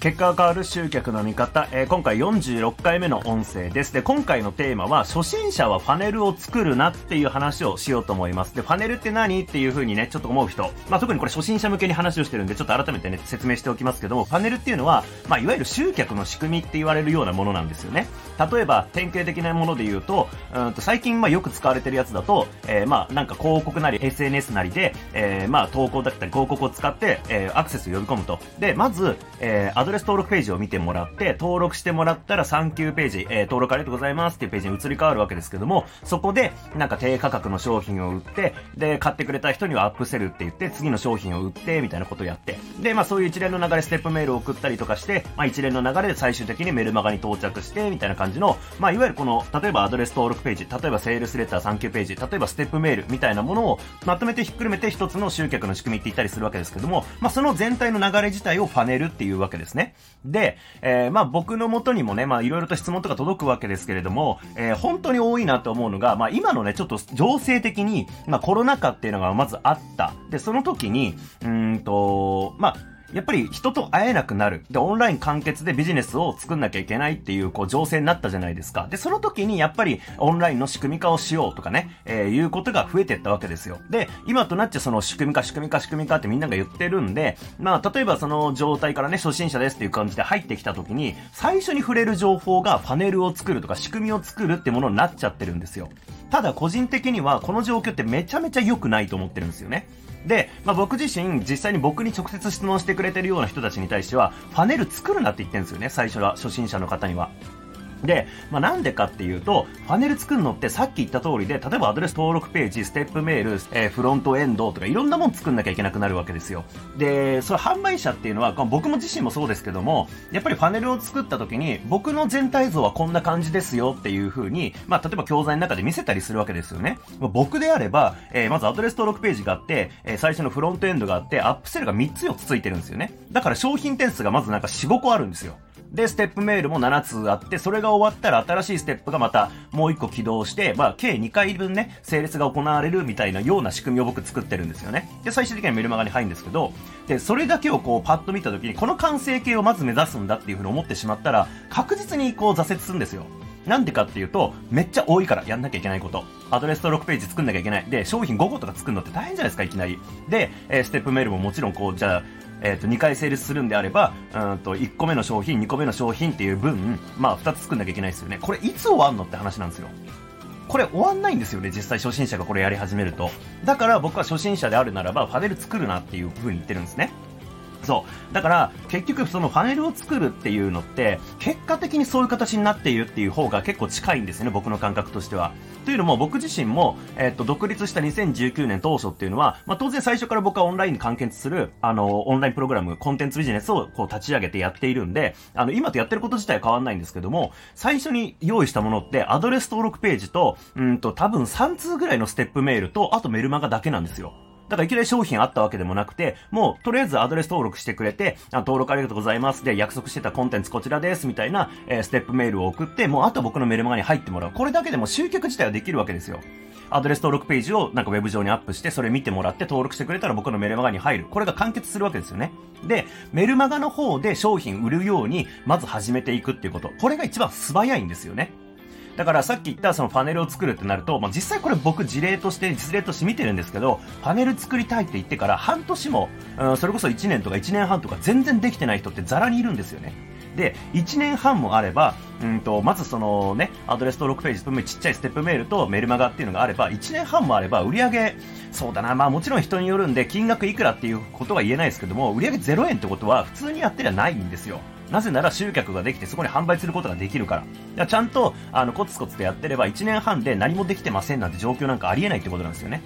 結果が変わる集客の見方、えー、今回46回目の音声です。で、今回のテーマは、初心者はファネルを作るなっていう話をしようと思います。で、ファネルって何っていう風にね、ちょっと思う人。まあ、特にこれ初心者向けに話をしてるんで、ちょっと改めてね、説明しておきますけども、ファネルっていうのは、まあ、いわゆる集客の仕組みって言われるようなものなんですよね。例えば、典型的なもので言うと、うんと最近、まあ、よく使われてるやつだと、えー、まあ、なんか広告なり SNS なりで、えー、まあ、投稿だったり広告を使って、えー、アクセスを呼び込むと。で、まず、えー、ドレス登録ページを見てもらって、登録してもらったら3級ページ、えー、登録ありがとうございますっていうページに移り変わるわけですけども、そこで、なんか低価格の商品を売って、で、買ってくれた人にはアップセルって言って、次の商品を売って、みたいなことをやって、で、まあそういう一連の流れ、ステップメールを送ったりとかして、まあ一連の流れで最終的にメルマガに到着して、みたいな感じの、まあいわゆるこの、例えばアドレス登録ページ、例えばセールスレター3級ページ、例えばステップメールみたいなものをまとめてひっくるめて一つの集客の仕組みって言ったりするわけですけども、まあその全体の流れ自体をファネルっていうわけですね。ねで、えー、まあ僕の元にもね、まあいろいろと質問とか届くわけですけれども、えー、本当に多いなと思うのが、まあ今のね、ちょっと情勢的に、まあコロナ禍っていうのがまずあった。で、その時に、うんと、まあ、やっぱり人と会えなくなる。で、オンライン完結でビジネスを作んなきゃいけないっていう、こう、情勢になったじゃないですか。で、その時にやっぱりオンラインの仕組み化をしようとかね、えー、いうことが増えてったわけですよ。で、今となっちゃその仕組み化、仕組み化、仕組み化ってみんなが言ってるんで、まあ、例えばその状態からね、初心者ですっていう感じで入ってきた時に、最初に触れる情報がパネルを作るとか仕組みを作るってものになっちゃってるんですよ。ただ個人的にはこの状況ってめちゃめちゃ良くないと思ってるんですよね。で、まあ、僕自身、実際に僕に直接質問してくれてるような人たちに対しては、パネル作るなって言ってるんですよね、最初は、初心者の方には。で、まあ、なんでかっていうと、パネル作るのってさっき言った通りで、例えばアドレス登録ページ、ステップメール、えー、フロントエンドとかいろんなもん作んなきゃいけなくなるわけですよ。で、それ販売者っていうのは、僕も自身もそうですけども、やっぱりパネルを作った時に、僕の全体像はこんな感じですよっていう風に、まあ、例えば教材の中で見せたりするわけですよね。まあ僕であれば、えー、まずアドレス登録ページがあって、えー、最初のフロントエンドがあって、アップセルが3つ4つついてるんですよね。だから商品点数がまずなんか4、5個あるんですよ。で、ステップメールも7つあって、それが終わったら新しいステップがまたもう1個起動して、まあ、計2回分ね、整列が行われるみたいなような仕組みを僕作ってるんですよね。で、最終的にはメルマガに入るんですけど、で、それだけをこうパッと見た時に、この完成形をまず目指すんだっていうふうに思ってしまったら、確実にこう挫折するんですよ。なんでかっていうと、めっちゃ多いからやんなきゃいけないこと。アドレス登録ページ作んなきゃいけない。で、商品5個とか作るのって大変じゃないですか、いきなり。で、えー、ステップメールももちろんこう、じゃあ、えっ、ー、と、2回成立するんであれば、うんと、1個目の商品、2個目の商品っていう分、まあ、2つ作んなきゃいけないですよね。これ、いつ終わんのって話なんですよ。これ終わんないんですよね、実際初心者がこれやり始めると。だから僕は初心者であるならば、パネル作るなっていう風に言ってるんですね。そう。だから、結局そのパネルを作るっていうのって、結果的にそういう形になっているっていう方が結構近いんですね、僕の感覚としては。というのも、僕自身も、えっと、独立した2019年当初っていうのは、まあ、当然最初から僕はオンラインに完結する、あの、オンラインプログラム、コンテンツビジネスをこう立ち上げてやっているんで、あの、今とやってること自体は変わんないんですけども、最初に用意したものって、アドレス登録ページと、うんと、多分3通ぐらいのステップメールと、あとメルマガだけなんですよ。だからいきなり商品あったわけでもなくて、もうとりあえずアドレス登録してくれて、あ登録ありがとうございます。で、約束してたコンテンツこちらです、みたいな、えー、ステップメールを送って、もうあと僕のメルマガに入ってもらう。これだけでも集客自体はできるわけですよ。アドレス登録ページをなんかウェブ上にアップして、それ見てもらって登録してくれたら僕のメルマガに入る。これが完結するわけですよね。で、メルマガの方で商品売るように、まず始めていくっていうこと。これが一番素早いんですよね。だからさっき言ったそのパネルを作るってなると、まあ、実際これ僕事例として実例として見てるんですけど、パネル作りたいって言ってから半年も、うん、それこそ1年とか1年半とか全然できてない人ってザラにいるんですよね。で、1年半もあれば、うんと、まずそのね、アドレス登録ページ、ちっちゃいステップメールとメルマガっていうのがあれば、1年半もあれば、売り上そうだな、まあもちろん人によるんで、金額いくらっていうことは言えないですけども、売上げ0円ってことは普通にやってりゃないんですよ。なぜなら集客ができてそこに販売することができるから。からちゃんと、あの、コツコツとやってれば1年半で何もできてませんなんて状況なんかありえないってことなんですよね。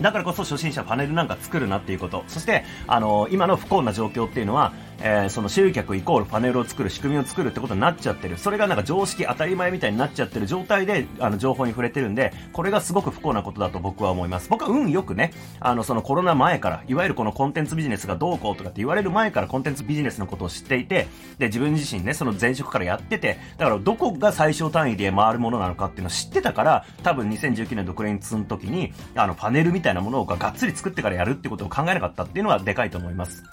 だからこそ初心者パネルなんか作るなっていうこと。そして、あの今の不幸な状況っていうのは、えー、その集客イコールパネルを作る仕組みを作るってことになっちゃってる。それがなんか常識当たり前みたいになっちゃってる状態で、あの、情報に触れてるんで、これがすごく不幸なことだと僕は思います。僕は運よくね、あの、そのコロナ前から、いわゆるこのコンテンツビジネスがどうこうとかって言われる前からコンテンツビジネスのことを知っていて、で、自分自身ね、その前職からやってて、だからどこが最小単位で回るものなのかっていうのを知ってたから、多分2019年独立の時に、あの、パネルみたいなものをがっつり作ってからやるってことを考えなかったっていうのはでかいと思います。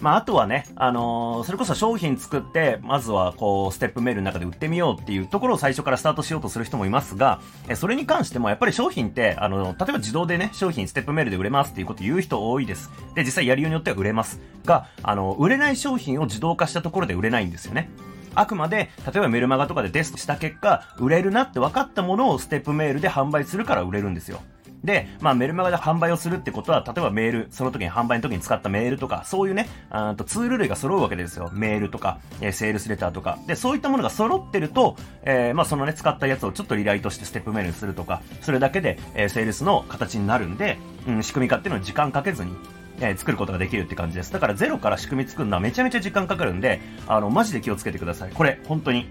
まあ、あとはね、あのー、それこそ商品作って、まずはこう、ステップメールの中で売ってみようっていうところを最初からスタートしようとする人もいますが、えそれに関してもやっぱり商品って、あの、例えば自動でね、商品ステップメールで売れますっていうこと言う人多いです。で、実際やりようによっては売れます。が、あの、売れない商品を自動化したところで売れないんですよね。あくまで、例えばメルマガとかでテストした結果、売れるなって分かったものをステップメールで販売するから売れるんですよ。で、まあメルマガで販売をするってことは、例えばメール、その時に販売の時に使ったメールとか、そういうね、あとツール類が揃うわけですよ。メールとか、え、セールスレターとか。で、そういったものが揃ってると、えー、まあそのね、使ったやつをちょっとリライトしてステップメールにするとか、それだけで、えー、セールスの形になるんで、うん、仕組み化っていうのを時間かけずに、え、作ることができるって感じです。だからゼロから仕組み作るのはめちゃめちゃ時間かかるんで、あの、マジで気をつけてください。これ、本当に。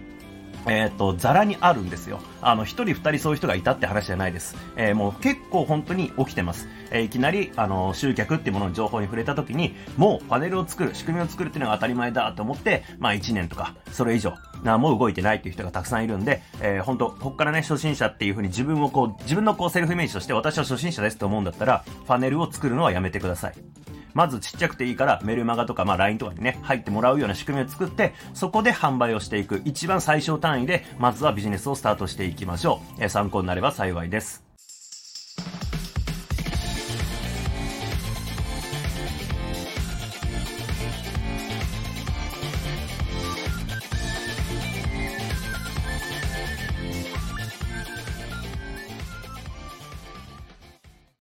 えっ、ー、と、ザラにあるんですよ。あの、一人二人そういう人がいたって話じゃないです。えー、もう結構本当に起きてます。えー、いきなり、あの、集客っていうものの情報に触れた時に、もうパネルを作る、仕組みを作るっていうのが当たり前だと思って、まあ1年とか、それ以上、なもう動いてないっていう人がたくさんいるんで、えー、本当こっからね、初心者っていう風に自分をこう、自分のこうセルフイメージとして私は初心者ですと思うんだったら、パネルを作るのはやめてください。まずちっちゃくていいからメルマガとか、まあ LINE とかにね、入ってもらうような仕組みを作って、そこで販売をしていく。一番最小単位で、まずはビジネスをスタートしていきましょう。え、参考になれば幸いです。